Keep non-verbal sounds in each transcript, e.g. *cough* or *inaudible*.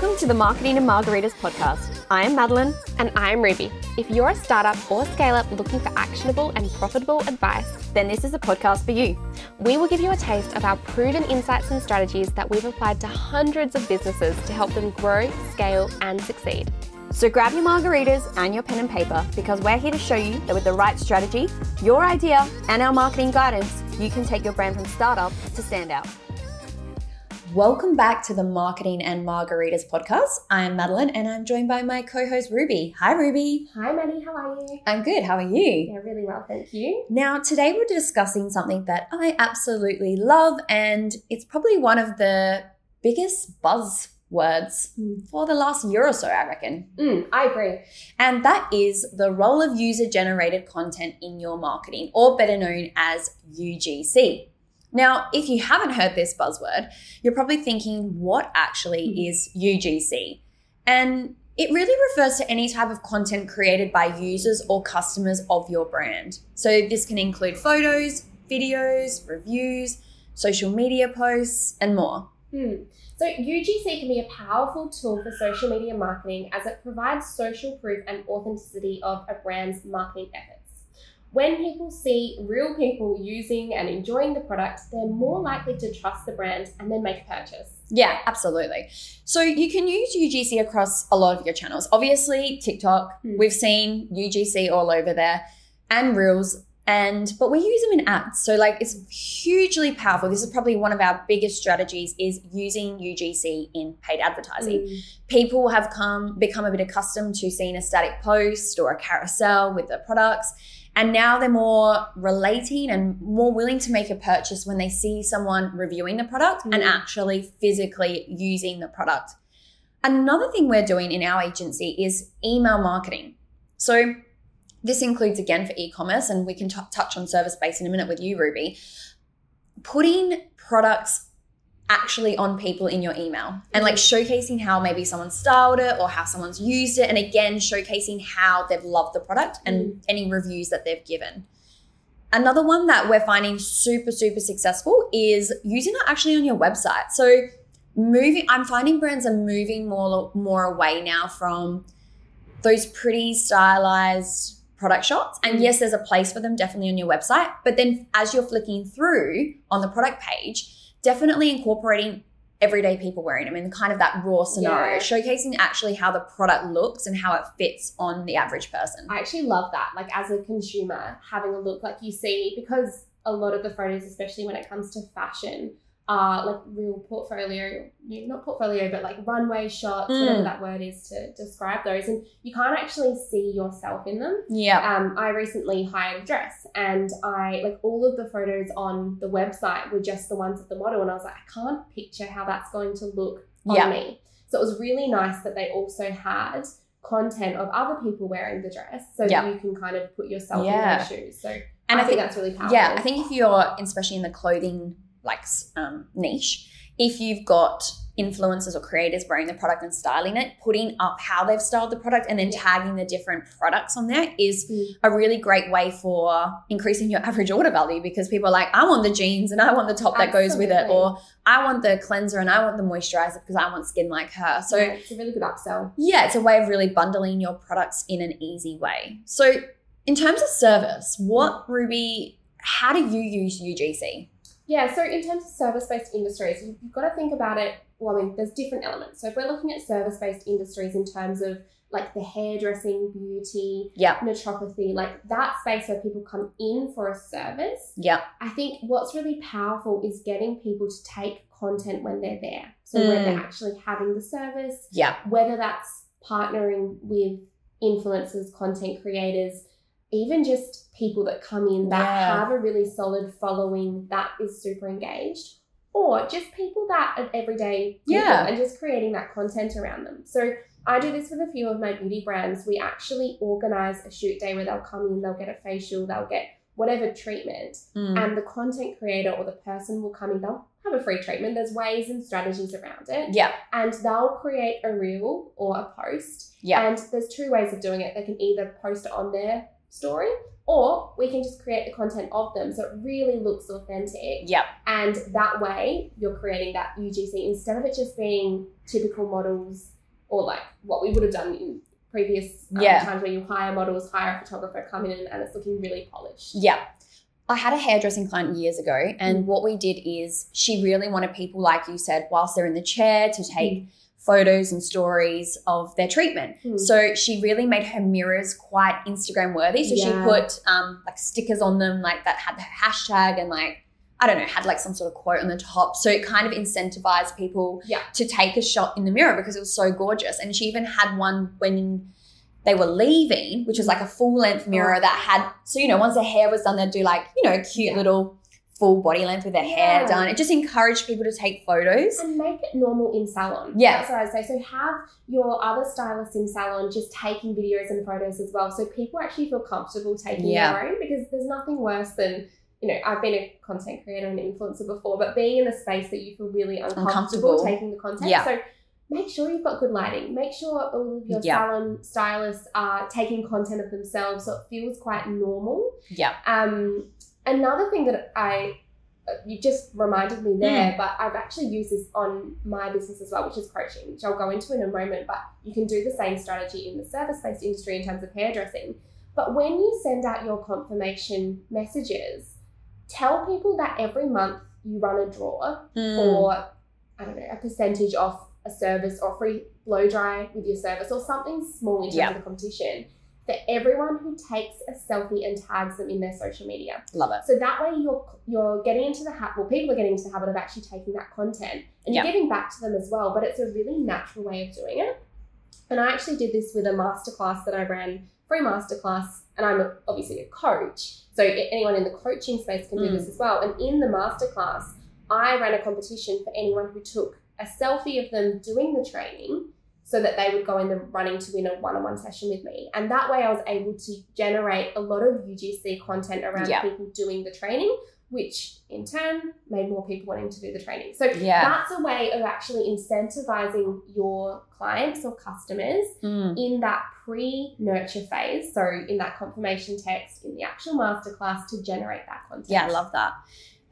Welcome to the Marketing and Margaritas podcast. I am Madeline. And I'm Ruby. If you're a startup or scale up looking for actionable and profitable advice, then this is a podcast for you. We will give you a taste of our proven insights and strategies that we've applied to hundreds of businesses to help them grow, scale, and succeed. So grab your margaritas and your pen and paper because we're here to show you that with the right strategy, your idea, and our marketing guidance, you can take your brand from startup to stand out. Welcome back to the Marketing and Margaritas podcast. I am Madeline and I'm joined by my co host Ruby. Hi, Ruby. Hi, Maddie. How are you? I'm good. How are you? Yeah, really well. Thank you. Now, today we're discussing something that I absolutely love, and it's probably one of the biggest buzzwords Mm. for the last year or so, I reckon. Mm, I agree. And that is the role of user generated content in your marketing, or better known as UGC. Now, if you haven't heard this buzzword, you're probably thinking, what actually is UGC? And it really refers to any type of content created by users or customers of your brand. So this can include photos, videos, reviews, social media posts, and more. Hmm. So, UGC can be a powerful tool for social media marketing as it provides social proof and authenticity of a brand's marketing efforts. When people see real people using and enjoying the product, they're more likely to trust the brand and then make a purchase. Yeah, absolutely. So you can use UGC across a lot of your channels. Obviously, TikTok, Hmm. we've seen UGC all over there and Reels and but we use them in ads. So like it's hugely powerful. This is probably one of our biggest strategies is using UGC in paid advertising. Mm. People have come become a bit accustomed to seeing a static post or a carousel with the products. And now they're more relating and more willing to make a purchase when they see someone reviewing the product and Mm. actually physically using the product. Another thing we're doing in our agency is email marketing. So this includes again for e-commerce, and we can t- touch on service based in a minute with you, Ruby. Putting products actually on people in your email and like showcasing how maybe someone styled it or how someone's used it, and again showcasing how they've loved the product and any reviews that they've given. Another one that we're finding super super successful is using it actually on your website. So moving, I'm finding brands are moving more more away now from those pretty stylized product shots. And Mm. yes, there's a place for them definitely on your website. But then as you're flicking through on the product page, definitely incorporating everyday people wearing them in kind of that raw scenario, Yeah. showcasing actually how the product looks and how it fits on the average person. I actually love that. Like as a consumer, having a look like you see, because a lot of the photos, especially when it comes to fashion, are like real portfolio, not portfolio, but like runway shots, Mm. whatever that word is to describe those. And you can't actually see yourself in them. Yeah. Um, I recently hired a dress and I like all of the photos on the website were just the ones of the model. And I was like, I can't picture how that's going to look on Yeah. me. So it was really nice that they also had content of other people wearing the dress so Yeah. that you can kind of put yourself Yeah. in their shoes. So And I, I think, think- that's really powerful. Yeah, I think if you're, especially in the clothing like um, niche, if you've got influencers or creators wearing the product and styling it, putting up how they've styled the product and then tagging the different products on there is Mm. a really great way for increasing your *laughs* average order value because people are like, I want the jeans and I want the top that goes with it, or I want the cleanser and I want the moisturizer because I want skin like her. So yeah, it's a really good upsell. yeah, it's a way of really bundling your products in an easy way. So, in terms of service, what Ruby, how do you use UGC? Yeah, so in terms of service based industries, you- you've got to think about it. Well, I mean, there's different elements. So if we're looking at service based industries in terms of like the hairdressing, beauty, Yeah, naturopathy, like that space where people come in for a service, yeah, I think what's really powerful is getting people to take content when they're there. So when they're Mm. actually having the service, yeah, whether that's partnering with influencers, content creators, even just people that come in that Yeah. have a really solid following that is super engaged, or just people that are everyday people Yeah. and just creating that content around them. So I do this with a few of my beauty brands. We actually organize a shoot day where they'll come in, they'll get a facial, they'll get whatever treatment, Mm. and the content creator or the person will come in, they'll have a free treatment. There's ways and strategies around it yeah, and they'll create a reel or a post. yeah, And there's two ways of doing it. They can either post it on their story, or we can just create the content of them so it really looks authentic. Yep. And that way, you're creating that UGC instead of it just being typical models or like what we would have done in previous um, Yeah. times where you hire models, hire a photographer, come in and it's looking really polished. Yeah. I had a hairdressing client years ago, and what we did is she really wanted people, like you said, whilst they're in the chair, to take photos and stories of their treatment. Mm. So she really made her mirrors quite Instagram worthy. So Yeah. she put um, like stickers on them, like that had the hashtag and like I don't know, had like some sort of quote on the top. So it kind of incentivized people Yeah. to take a shot in the mirror because it was so gorgeous. And she even had one when they were leaving, which was like a full length mirror Oh. that had so you know once their hair was done, they'd do like you know cute Yeah. little full body length with their hair done. It just encouraged people to take photos. And make it normal in salon. Yeah. That's what I'd say. So have your other stylists in salon just taking videos and photos as well. So people actually feel comfortable taking Yeah. their own because there's nothing worse than, you know, I've been a content creator and influencer before, but being in a space that you feel really uncomfortable, Uncomfortable. taking the content. Yeah. So make sure you've got good lighting. Make sure all of your Yeah. salon stylists are taking content of themselves so it feels quite normal. Yeah. Um, another thing that I uh, you just reminded me there, Mm. but I've actually used this on my business as well, which is coaching, which I'll go into in a moment. But you can do the same strategy in the service-based industry in terms of hairdressing. But when you send out your confirmation messages, tell people that every month you run a draw Mm. for I don't know a percentage off a service or free blow dry with your service or something small in terms Yeah. of the competition for everyone who takes a selfie and tags them in their social media. Love it. So that way you're you're getting into the habit. Well, people are getting into the habit of actually taking that content and you're Yeah. giving back to them as well. But it's a really natural way of doing it. And I actually did this with a masterclass that I ran, free masterclass, and I'm a, obviously a coach. So anyone in the coaching space can do Mm. this as well. And in the masterclass, I ran a competition for anyone who took a selfie of them doing the training so that they would go in the running to win a one-on-one session with me. And that way I was able to generate a lot of UGC content around Yeah. people doing the training, which in turn made more people wanting to do the training. So Yeah. that's a way of actually incentivizing your clients or customers Mm. in that pre-nurture phase. So in that confirmation text, in the actual masterclass to generate that content. Yeah, I love that.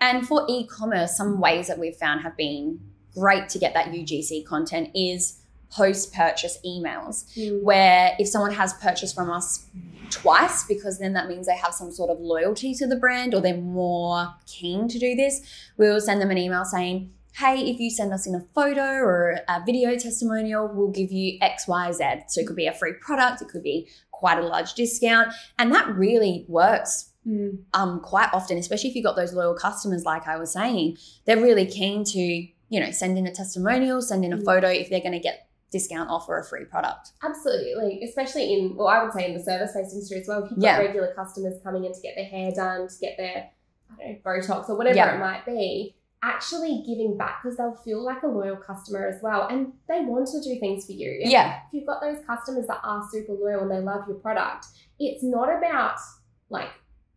And for e-commerce, some ways that we've found have been great to get that UGC content is post-purchase emails, Mm. where if someone has purchased from us twice, because then that means they have some sort of loyalty to the brand or they're more keen to do this, we will send them an email saying, hey, if you send us in a photo or a video testimonial, we'll give you X, Y, Z. So it could be a free product, it could be quite a large discount. And that really works Mm. um, quite often, especially if you've got those loyal customers, like I was saying, they're really keen to, you know, send in a testimonial, send in a Mm. photo if they're going to get discount off or a free product. Absolutely, especially in well, I would say in the service-based industry as well. If you've Yeah. got regular customers coming in to get their hair done, to get their I don't know Botox or whatever Yeah. it might be, actually giving back because they'll feel like a loyal customer as well, and they want to do things for you. If- Yeah. If you've got those customers that are super loyal and they love your product, it's not about like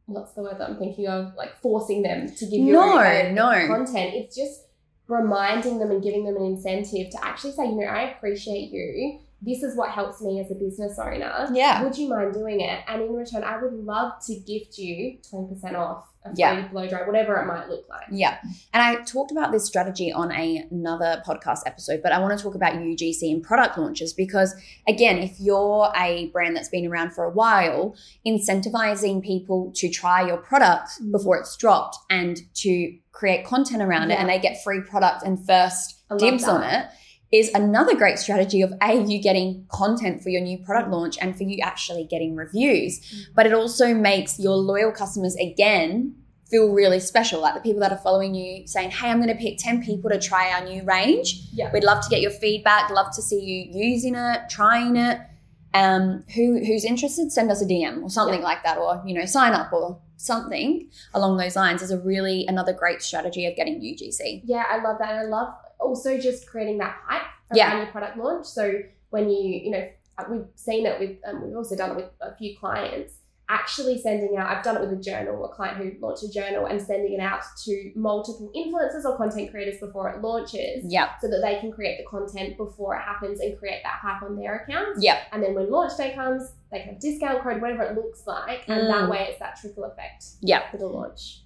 what's the word that I'm thinking of, like forcing them to give you No, no. content. It's just reminding them and giving them an incentive to actually say, you know, I appreciate you. This is what helps me as a business owner. Yeah. Would you mind doing it? And in return, I would love to gift you 20% off a free Yeah. blow dry, whatever it might look like. Yeah. And I talked about this strategy on a, another podcast episode, but I want to talk about UGC and product launches because, again, if you're a brand that's been around for a while, incentivizing people to try your product Mm. before it's dropped and to create content around it and they get free product and first dibs that. on it is another great strategy of a you getting content for your new product launch and for you actually getting reviews. Mm. but it also makes your loyal customers again feel really special. Like the people that are following you saying hey i'm going to pick 10 people to try our new range. Yeah. we'd love to get your feedback love to see you using it trying it. Um who who's interested send us a dm or something like that or you know sign up or something along those lines is a really another great strategy of getting ugc Yeah, I love that. And I love also just creating that hype around Yeah. your product launch. So when you, you know, uh, we've seen it with, um, we've also done it with a few clients. actually sending out, I've done it with a journal, a client who launched a journal and sending it out to multiple influencers or content creators before it launches Yeah. so that they can create the content before it happens and create that hype on their account. Yeah. And then when launch day comes, they can have discount code, whatever it looks like, and Mm. that way it's that trickle effect Yeah. for the launch.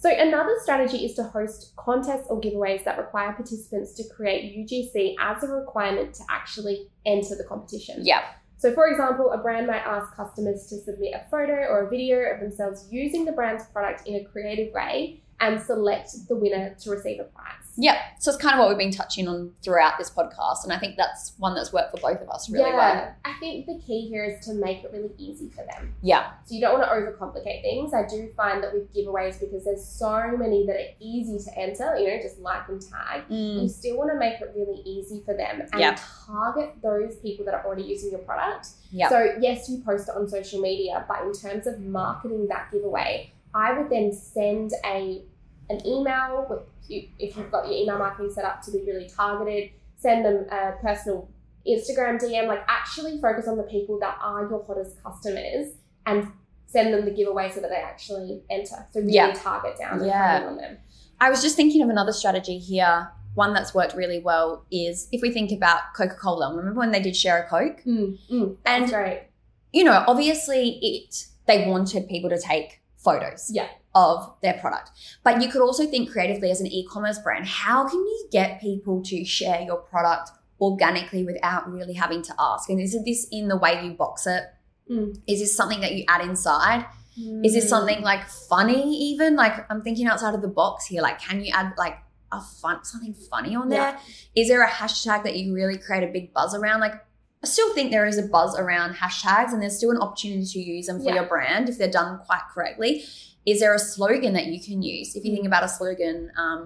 So another strategy is to host contests or giveaways that require participants to create UGC as a requirement to actually enter the competition. Yeah. So, for example, a brand might ask customers to submit a photo or a video of themselves using the brand's product in a creative way and select the winner to receive a prize. Yeah. So it's kind of what we've been touching on throughout this podcast. And I think that's one that's worked for both of us really yeah, well. I think the key here is to make it really easy for them. Yeah. So you don't want to overcomplicate things. I do find that with giveaways, because there's so many that are easy to enter, you know, just like and tag, Mm. you still want to make it really easy for them and Yeah. target those people that are already using your product. Yeah. So yes, you post it on social media, but in terms of marketing that giveaway, I would then send a an email with if you've got your email marketing set up to be really targeted. Send them a personal Instagram DM. Like actually focus on the people that are your hottest customers and send them the giveaway so that they actually enter. So really Yeah. target down and Yeah. on them. I was just thinking of another strategy here. One that's worked really well is if we think about Coca Cola. Remember when they did share a Coke? Mm, mm, And- that's great. You know, obviously it they wanted people to take photos Yeah. Of their product. But you could also think creatively as an e-commerce brand, how can you get people to share your product organically without really having to ask? And is this in the way you box it? Mm. Is this something that you add inside? Is this Mm. something like funny even? Like I'm thinking outside of the box here. Like can you add like a fun something funny on there? Is Yeah. there a hashtag that you really create a big buzz around? Like I still think there is a buzz around hashtags and there's still an opportunity to use them for Yeah. your brand if they're done quite correctly. Is there a slogan that you can use? If you think about a slogan, um,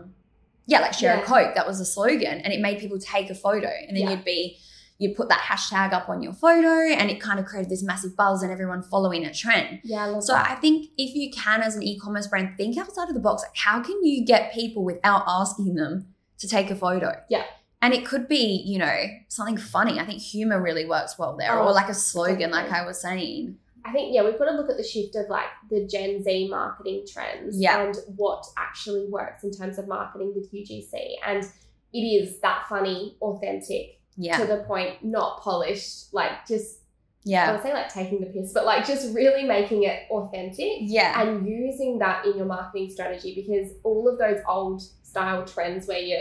yeah, like share Yeah. a Coke, that was a slogan and it made people take a photo and then Yeah. you'd be you'd put that hashtag up on your photo and it kind of created this massive buzz and everyone following a trend. Yeah, I So that. I think if you can, as an e-commerce brand, think outside of the box. Like, how can you get people without asking them to take a photo? Yeah. And it could be, you know, something funny. I think humor really works well there, Oh, or like a slogan, like. I was saying. I think yeah, we've got to look at the shift of like the Gen Z marketing trends Yeah. and what actually works in terms of marketing with UGC. And it is that funny, authentic, Yeah. to the point, not polished, like just yeah. I would say like taking the piss, but like just really making it authentic Yeah. and using that in your marketing strategy because all of those old style trends where you,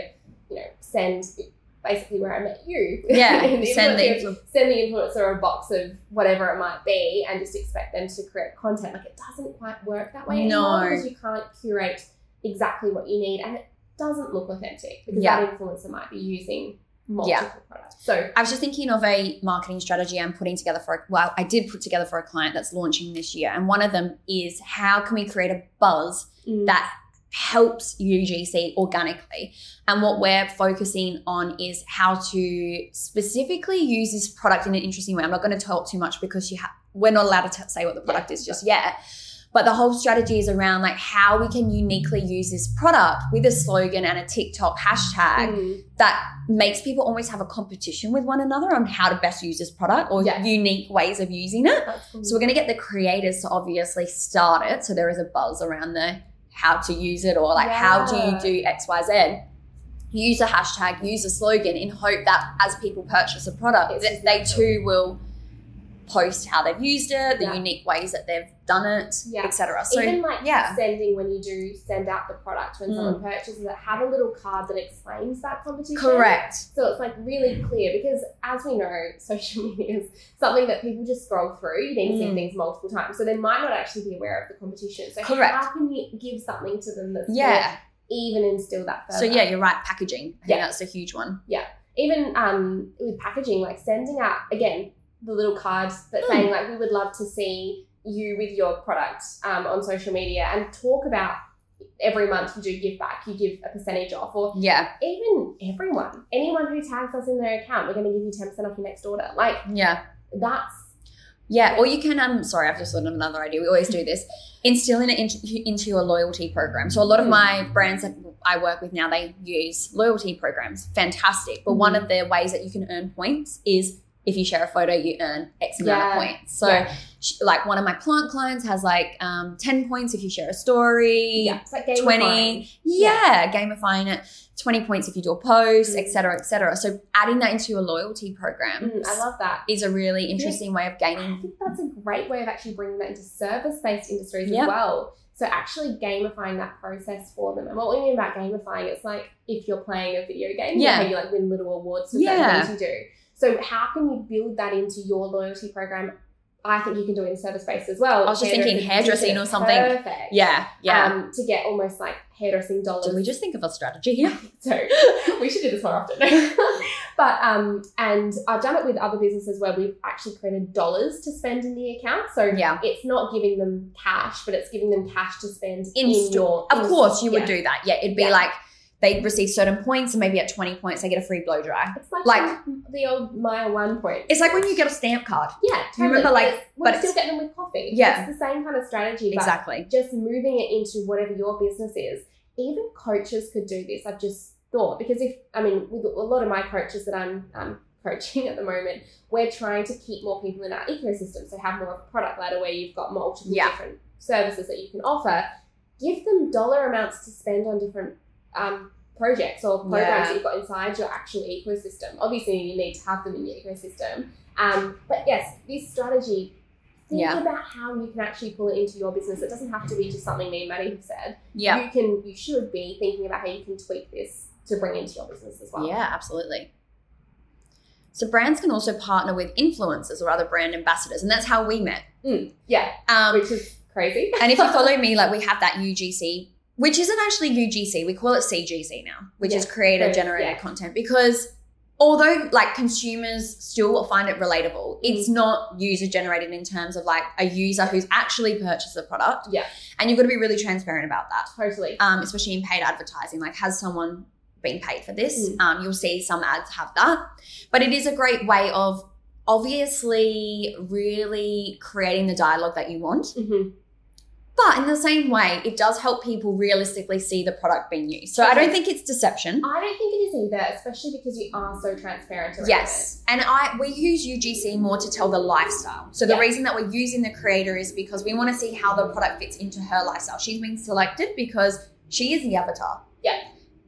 you know, send basically where I met you. Yeah. *laughs* and Send influencer- the send the influencer a box of whatever it might be and just expect them to create content. Like it doesn't quite work that way No. anymore because you can't curate exactly what you need and it doesn't look authentic because Yeah. that influencer might be using multiple Yeah. products. So I was just thinking of a marketing strategy I'm putting together for, a, well, I did put together for a client that's launching this year. And one of them is how can we create a buzz mm, that helps UGC organically. And what we're focusing on is how to specifically use this product in an interesting way. I'm not going to talk too much because you have we're not allowed to t- say what the product is just yet. But the whole strategy is around like how we can uniquely use this product with a slogan and a TikTok hashtag mm, that makes people almost have a competition with one another on how to best use this product or Yeah. unique ways of using it. cool. So we're going to get the creators to obviously start it. So there is a buzz around the how to use it or like how do you do X, Y, Z. Use a hashtag, use a slogan in hope that as people purchase a product, It's they too will post how they've used it, the Yeah. unique ways that they've done it, Yeah. etc. So even like yeah. sending when you do send out the product when Mm. someone purchases it, have a little card that explains that competition. correct. So it's like really clear because as we know, *laughs* social media is something that people just scroll through. You need to see Mm. things multiple times. So they might not actually be aware of the competition. So Correct. how can you give something to them that's Yeah. even instill that further? So yeah, you're right. Packaging. I think Yeah. that's a huge one. Yeah. Even um with packaging, like sending out again, the little cards that Mm. saying like we would love to see you with your product um, on social media and talk about every month you do give back, you give a percentage off, or Yeah. even everyone, anyone who tags us in their account, we're going to give you 10% off your next order. Like, Yeah. that's, Yeah, or you can. Um, sorry, I've just thought of another idea. We always do this. Instilling it into, into your loyalty program. So a lot of my brands that I work with now, they use loyalty programs. Fantastic. But one of the ways that you can earn points is if you share a photo, you earn X amount Yeah. of points. So, Yeah. sh- like one of my plant clients has like um, 10 points if you share a story, yeah, it's like 20 yeah, gamifying it 20 points if you do a post Mm. etc etc so adding that into your loyalty program Mm, I love that. is a really interesting way of gaining. I think that's a great way of actually bringing that into service-based industries Yeah. as well. So actually gamifying that process for them. And what we mean about gamifying, it's like if you're playing a video game, Yeah. you, you like win little awards for Yeah. certain things you do. So how can you build that into your loyalty program? I think you can do it in service-based as well. I was just thinking hairdressing or something. Perfect. yeah yeah Um, to get almost like hairdressing dollars. did we just think of a strategy here *laughs* So we should do this more often. *laughs* but um, and I've done it with other businesses where we've actually created dollars to spend in the account. So yeah it's not giving them cash, but it's giving them cash to spend in, in your. of in- course you yeah. would do that yeah it'd be Yeah. like they receive certain points and maybe at 20 points they get a free blow dry It's like, like- the old mile one point. it's like when you get a stamp card Yeah, You totally. remember, like, But but we still get them with coffee. Yeah. it's the same kind of strategy. But exactly just moving it into whatever your business is. Even coaches could do this. I've just thought because if I mean, with a lot of my coaches that I'm um, coaching *laughs* at the moment, we're trying to keep more people in our ecosystem. So have more of a product ladder where you've got multiple Yeah. different services that you can offer. Give them dollar amounts to spend on different um, projects or programs Yeah. that you've got inside your actual ecosystem. Obviously, you need to have them in your ecosystem. Um, but yes, this strategy. Think Yeah. about how you can actually pull it into your business. It doesn't have to be just something me and Maddie have said. yeah You can, you should be thinking about how you can tweak this to bring into your business as well. Yeah, absolutely. So brands can also partner with influencers or other brand ambassadors, and that's how we met. Yeah, Um, which is crazy. and if you follow *laughs* me, like we have that UGC, which isn't actually UGC, we call it CGC now, which is Yeah, creator creator, generated yeah. content because although like consumers still find it relatable, it's Mm. not user generated in terms of like a user who's actually purchased the product. Yeah. And you've got to be really transparent about that. totally. um, especially in paid advertising. Like, has someone been paid for this? Mm. Um, you'll see some ads have that, but it is a great way of obviously really creating the dialogue that you want. hmm But in the same way, it does help people realistically see the product being used. So I don't think it's deception. I don't think it is either, especially because you are so transparent around Yes, and I we use UGC more to tell the lifestyle. So the Yeah. reason that we're using the creator is because we want to see how the product fits into her lifestyle. She's been selected because she is the avatar. Yeah.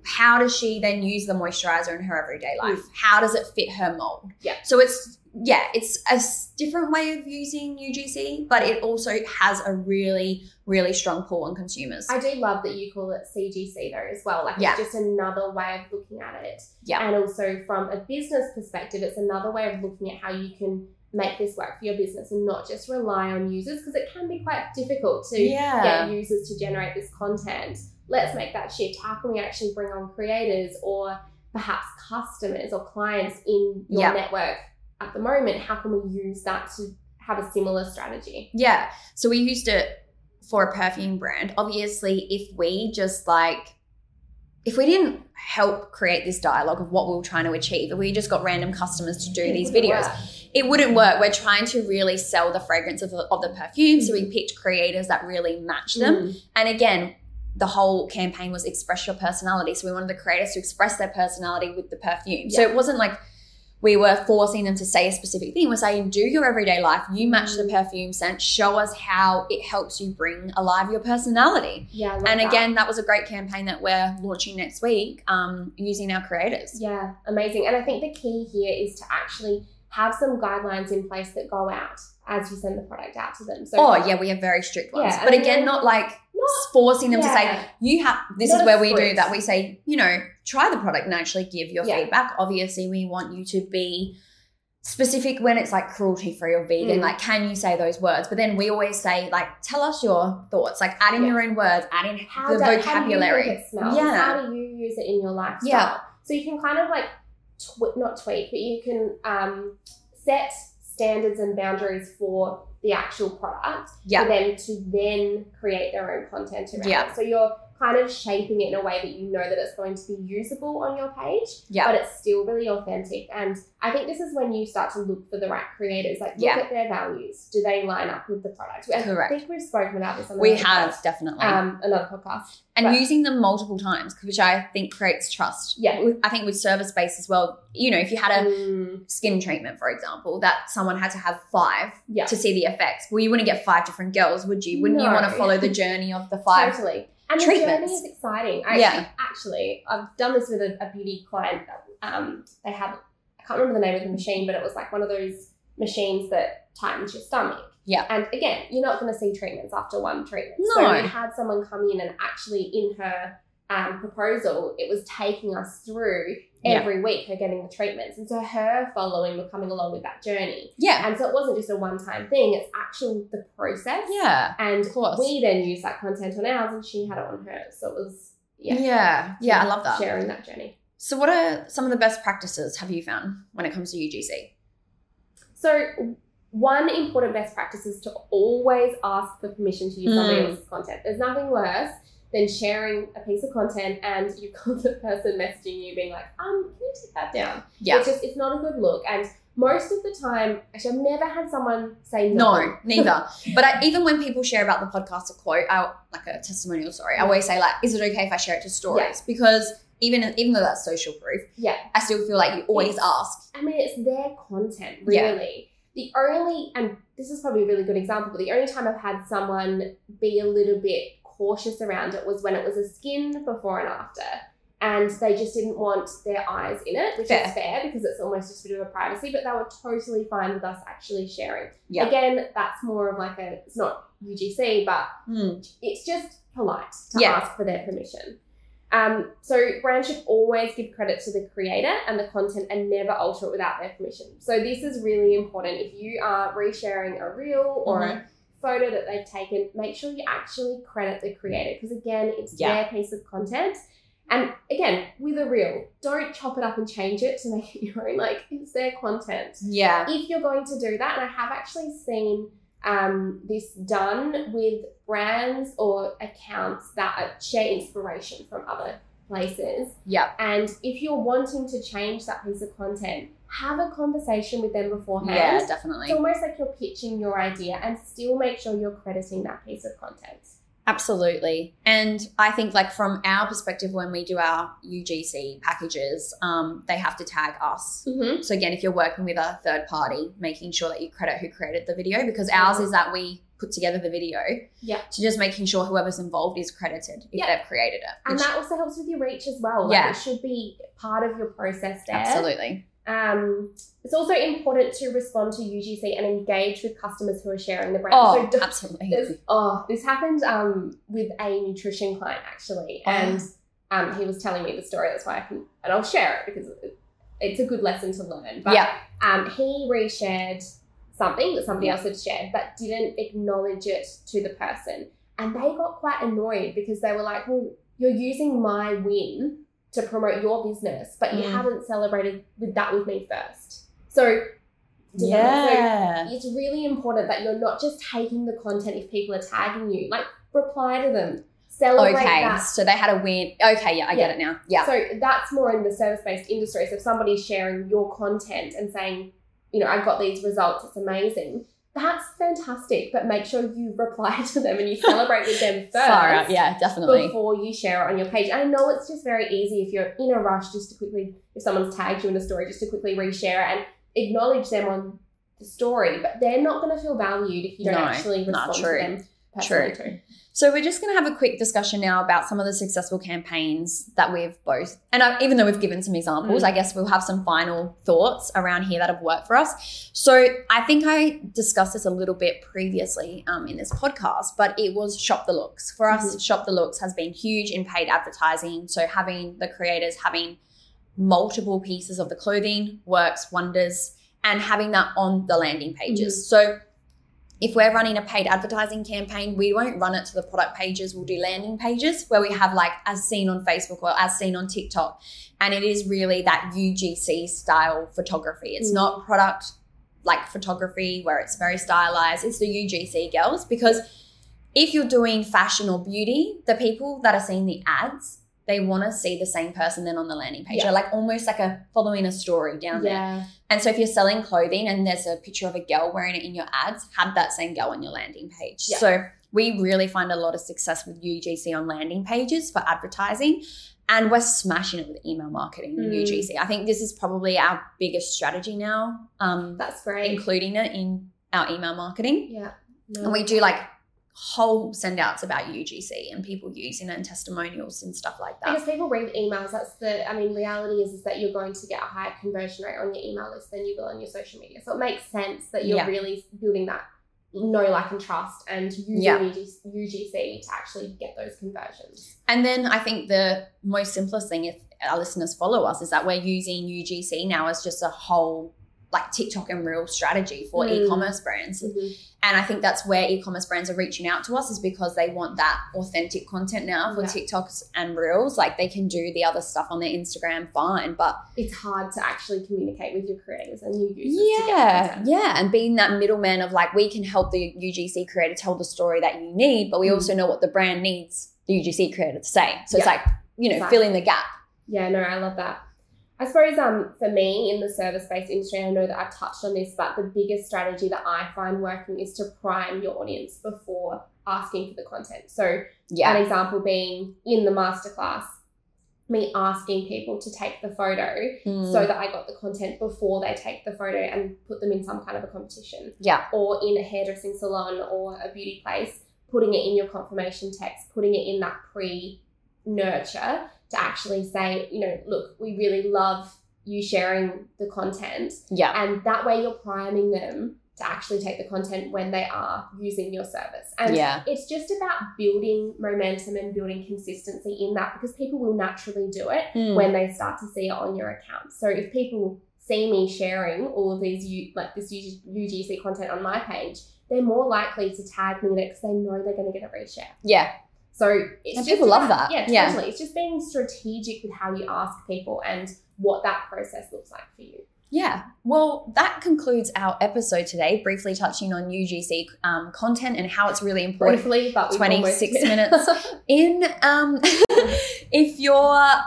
How does she then use the moisturizer in her everyday mm. life? How does it fit her mold? Yeah. So it's yeah, it's a different way of using UGC, but it also has a really really strong pull on consumers. I do love that you call it CGC though as well. Like Yeah. it's just another way of looking at it. Yeah. And also from a business perspective, it's another way of looking at how you can make this work for your business and not just rely on users because it can be quite difficult to Yeah. get users to generate this content. Let's make that shift. How can we actually bring on creators or perhaps customers or clients in your Yeah. network at the moment? How can we use that to have a similar strategy? Yeah. So we used it for a perfume brand. Obviously, if we just like, if we didn't help create this dialogue of what we were trying to achieve, if we just got random customers to do It these videos, work. it wouldn't work. We're trying to really sell the fragrance of the, of the perfume. So we picked creators that really match them. Mm. And again, the whole campaign was express your personality. So we wanted the creators to express their personality with the perfume. So it wasn't like we were forcing them to say a specific thing. We're saying, do your everyday life, you match the Mm. perfume scent, show us how it helps you bring alive your personality. Yeah. And that. again, that was a great campaign that we're launching next week um, using our creators. Yeah, amazing. And I think the key here is to actually have some guidelines in place that go out as you send the product out to them. So Oh, yeah, we have very strict ones. Yeah, but again, not like not forcing them to say, you have this Not is where we do that we say you know try the product and actually give your Yeah. feedback obviously we want you to be specific when it's like cruelty free or vegan Mm. like can you say those words but then we always say like tell us your thoughts like add in Yeah. your own words add in how the do, How vocabulary smells? Yeah. How do you use it in your lifestyle? Yeah. So you can kind of like tw- not tweak, but you can um, set standards and boundaries for the actual product yeah for them to then create their own content around Yeah. it. So you're kind of shaping it in a way that you know that it's going to be usable on your page, Yeah. but it's still really authentic. And I think this is when you start to look for the right creators. Like, look Yeah. at their values. Do they line up with the product? I Correct. think we've spoken about this on We have podcast, definitely. um, another podcast. and but- using them multiple times, which I think creates trust. Yeah. I think with service based as well, you know, if you had a Mm, skin treatment, for example, that someone had to have five yeah. to see the effects. Well, you wouldn't get five different girls, would you? Wouldn't you want to follow the *laughs* journey of the five? Totally. And the journey is exciting. I Yeah. actually, I've done this with a, a beauty client. That, um, they have, I can't remember the name of the machine, but it was like one of those machines that tightens your stomach. Yeah. And again, you're not going to see treatments after one treatment. No. So we had someone come in and actually in her um, proposal, it was taking us through Yeah. every week her getting the treatments. And so her following were coming along with that journey. Yeah. And so it wasn't just a one time thing, it's actually the process. Yeah. And Of course. we then used that content on ours and she had it on hers. So it was, yeah. Yeah. Yeah. I love that. Sharing that journey. So, what are some of the best practices have you found when it comes to UGC? So, one important best practice is to always ask for permission to use somebody Mm. else's content. There's nothing worse than sharing a piece of content and you've got *laughs* the person messaging you being like, um, can you take that down? Yeah. It's just, it's not a good look. And most of the time, actually, I've never had someone say no. No, neither. But I, even when people share about the podcast a quote, I, like a testimonial, sorry, I always say like, "Is it okay if I share it to stories?" Because even even though that's social proof, Yeah. I still feel like you always It's- ask. I mean, it's their content, Yeah. really. The only, and this is probably a really good example, but the only time I've had someone be a little bit cautious around it was when it was a skin before and after. And they just didn't want their eyes in it, which Fair. is fair because it's almost just a bit of a privacy, but they were totally fine with us actually sharing. Yeah. Again, that's more of like a, it's not UGC, but Hmm. it's just polite to Yeah. ask for their permission. Um, so brands should always give credit to the creator and the content and never alter it without their permission. So this is really important. If you are resharing a reel or Mm-hmm. a photo that they've taken, make sure you actually credit the creator because again, it's Yeah. their piece of content. And again, with a reel, don't chop it up and change it to make it *laughs* your own. Like it's their content Yeah. if you're going to do that, and I have actually seen um, this done with brands or accounts that share inspiration from other places. Yeah. And if you're wanting to change that piece of content, have a conversation with them beforehand. Yeah, definitely. It's almost like you're pitching your idea and still make sure you're crediting that piece of content. Absolutely. And I think like from our perspective when we do our UGC packages, um, they have to tag us. Mm-hmm. So again, if you're working with a third party, making sure that you credit who created the video because ours is that we put together the video. Yeah. So just making sure whoever's involved is credited if Yeah. they've created it. And that also helps with your reach as well. Like Yeah. it should be part of your process there. absolutely. Um, it's also important to respond to UGC and engage with customers who are sharing the brand. Oh, so absolutely. there's- oh, this happened um, with a nutrition client actually, Oh. and um, he was telling me the story. That's why I can, and I'll share it because it's a good lesson to learn. But yeah. um, he reshared something that somebody else had shared, but didn't acknowledge it to the person, and they got quite annoyed because they were like, "Well, you're using my win to promote your business, but you Mm. haven't celebrated with that with me first. So, make- so Yeah. it's really important that you're not just taking the content if people are tagging you. Like reply to them, celebrate Okay. that. So they had a win. Okay. Yeah. I get it now. Yeah. So that's more in the service-based industry. So if somebody's sharing your content and saying, you know, I've got these results, it's amazing. That's fantastic. But make sure you reply *laughs* to them and you celebrate with them *laughs* first. Far. Yeah. Definitely. Before you share it on your page. And I know it's just very easy if you're in a rush just to quickly, if someone's tagged you in a story, just to quickly reshare it and acknowledge them on the story. But they're not going to feel valued if you don't No, actually respond to them personally True. too. So we're just going to have a quick discussion now about some of the successful campaigns that we've both, and uh, even though we've given some examples, Mm. I guess we'll have some final thoughts around here that have worked for us. So I think I discussed this a little bit previously um, in this podcast, but it was shop the looks. For us, shop the looks has been huge in paid advertising. So having the creators having multiple pieces of the clothing works wonders, and having that on the landing pages. So if we're running a paid advertising campaign, we won't run it to the product pages. We'll do landing pages where we have like as seen on Facebook or as seen on TikTok. And it is really that UGC style photography. It's Mm. not product like photography where it's very stylized. It's the UGC girls because if you're doing fashion or beauty, the people that are seeing the ads, they want to see the same person then on the landing page. Yeah. Like almost like a following a story down there. Yeah. And so if you're selling clothing and there's a picture of a girl wearing it in your ads, have that same girl on your landing page. Yeah. So we really find a lot of success with UGC on landing pages for advertising. And we're smashing it with email marketing and Mm. UGC. I think this is probably our biggest strategy now, um, That's great. including it in our email marketing. yeah. No. And we do like whole send outs about UGC and people using it and testimonials and stuff like that. Because people read emails, that's the. I mean, reality is, is that you're going to get a higher conversion rate on your email list than you will on your social media. So it makes sense that you're Yeah. really building that know, like, and trust, and using Yeah. UGC, UGC to actually get those conversions. And then I think the most simplest thing, if our listeners follow us, is that we're using UGC now as just a whole like TikTok and reel strategy for Mm. e-commerce brands. And I think that's where e-commerce brands are reaching out to us is because they want that authentic content now for Yeah. TikToks and reels. Like they can do the other stuff on their Instagram fine, but It's hard to actually communicate with your creators and your users. yeah, yeah, and being that middleman of like we can help the UGC creator tell the story that you need, but we Mm. also know what the brand needs the UGC creator to say. So it's like you know Exactly. filling the gap. Yeah, no, I love that. I suppose um for me in the service based industry, I know that I've touched on this, but the biggest strategy that I find working is to prime your audience before asking for the content. So Yeah, an example being in the masterclass, me asking people to take the photo Mm. so that I got the content before they take the photo and put them in some kind of a competition. Yeah. Or in a hairdressing salon or a beauty place, putting it in your confirmation text, putting it in that pre nurture to actually say, you know, look, we really love you sharing the content. yeah, And that way you're priming them to actually take the content when they are using your service. And yeah, it's just about building momentum and building consistency in that because people will naturally do it Mm. when they start to see it on your account. So if people see me sharing all of these U, like this UGC content on my page, they're more likely to tag me in it because they know they're going to get a reshare. yeah, So it's And just people love that. Yeah, Yeah. totally. It's just being strategic with how you ask people and what that process looks like for you. yeah. Well, that concludes our episode today. Briefly touching on UGC um, content and how it's really important. Briefly, but we've 26 *laughs* minutes. in um *laughs* if you're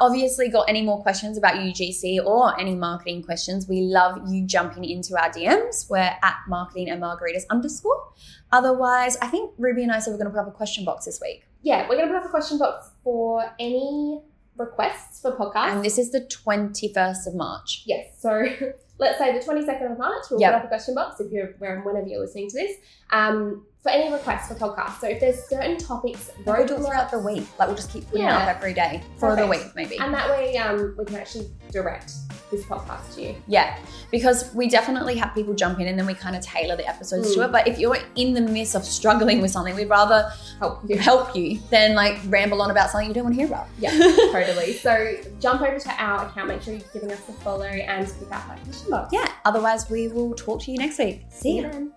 obviously got any more questions about UGC or any marketing questions, we love you jumping into our DMs. We're at marketing and margaritas underscore. Otherwise, I think Ruby and I said we're gonna put up a question box this week. Yeah, we're going to put up a question box for any requests for podcasts. And this is the 21st of March. Yes. So *laughs* let's say the 22nd of March, we'll Yep. put up a question box if you're whenever you're listening to this. Um, for any requests for podcasts. So if there's certain topics, We'll do throughout the week. Like we'll just keep putting it up every day for the week, maybe. and that way um, we can actually direct this podcast to you. Yeah, because we definitely have people jump in and then we kind of tailor the episodes to Mm. it. But if you're in the midst of struggling with something, we'd rather Help you. help you than like ramble on about something you don't want to hear about. Yeah, *laughs* totally. So jump over to our account, make sure you're giving us a follow and look out that question box. Yeah, otherwise, we will talk to you next week. See See you then.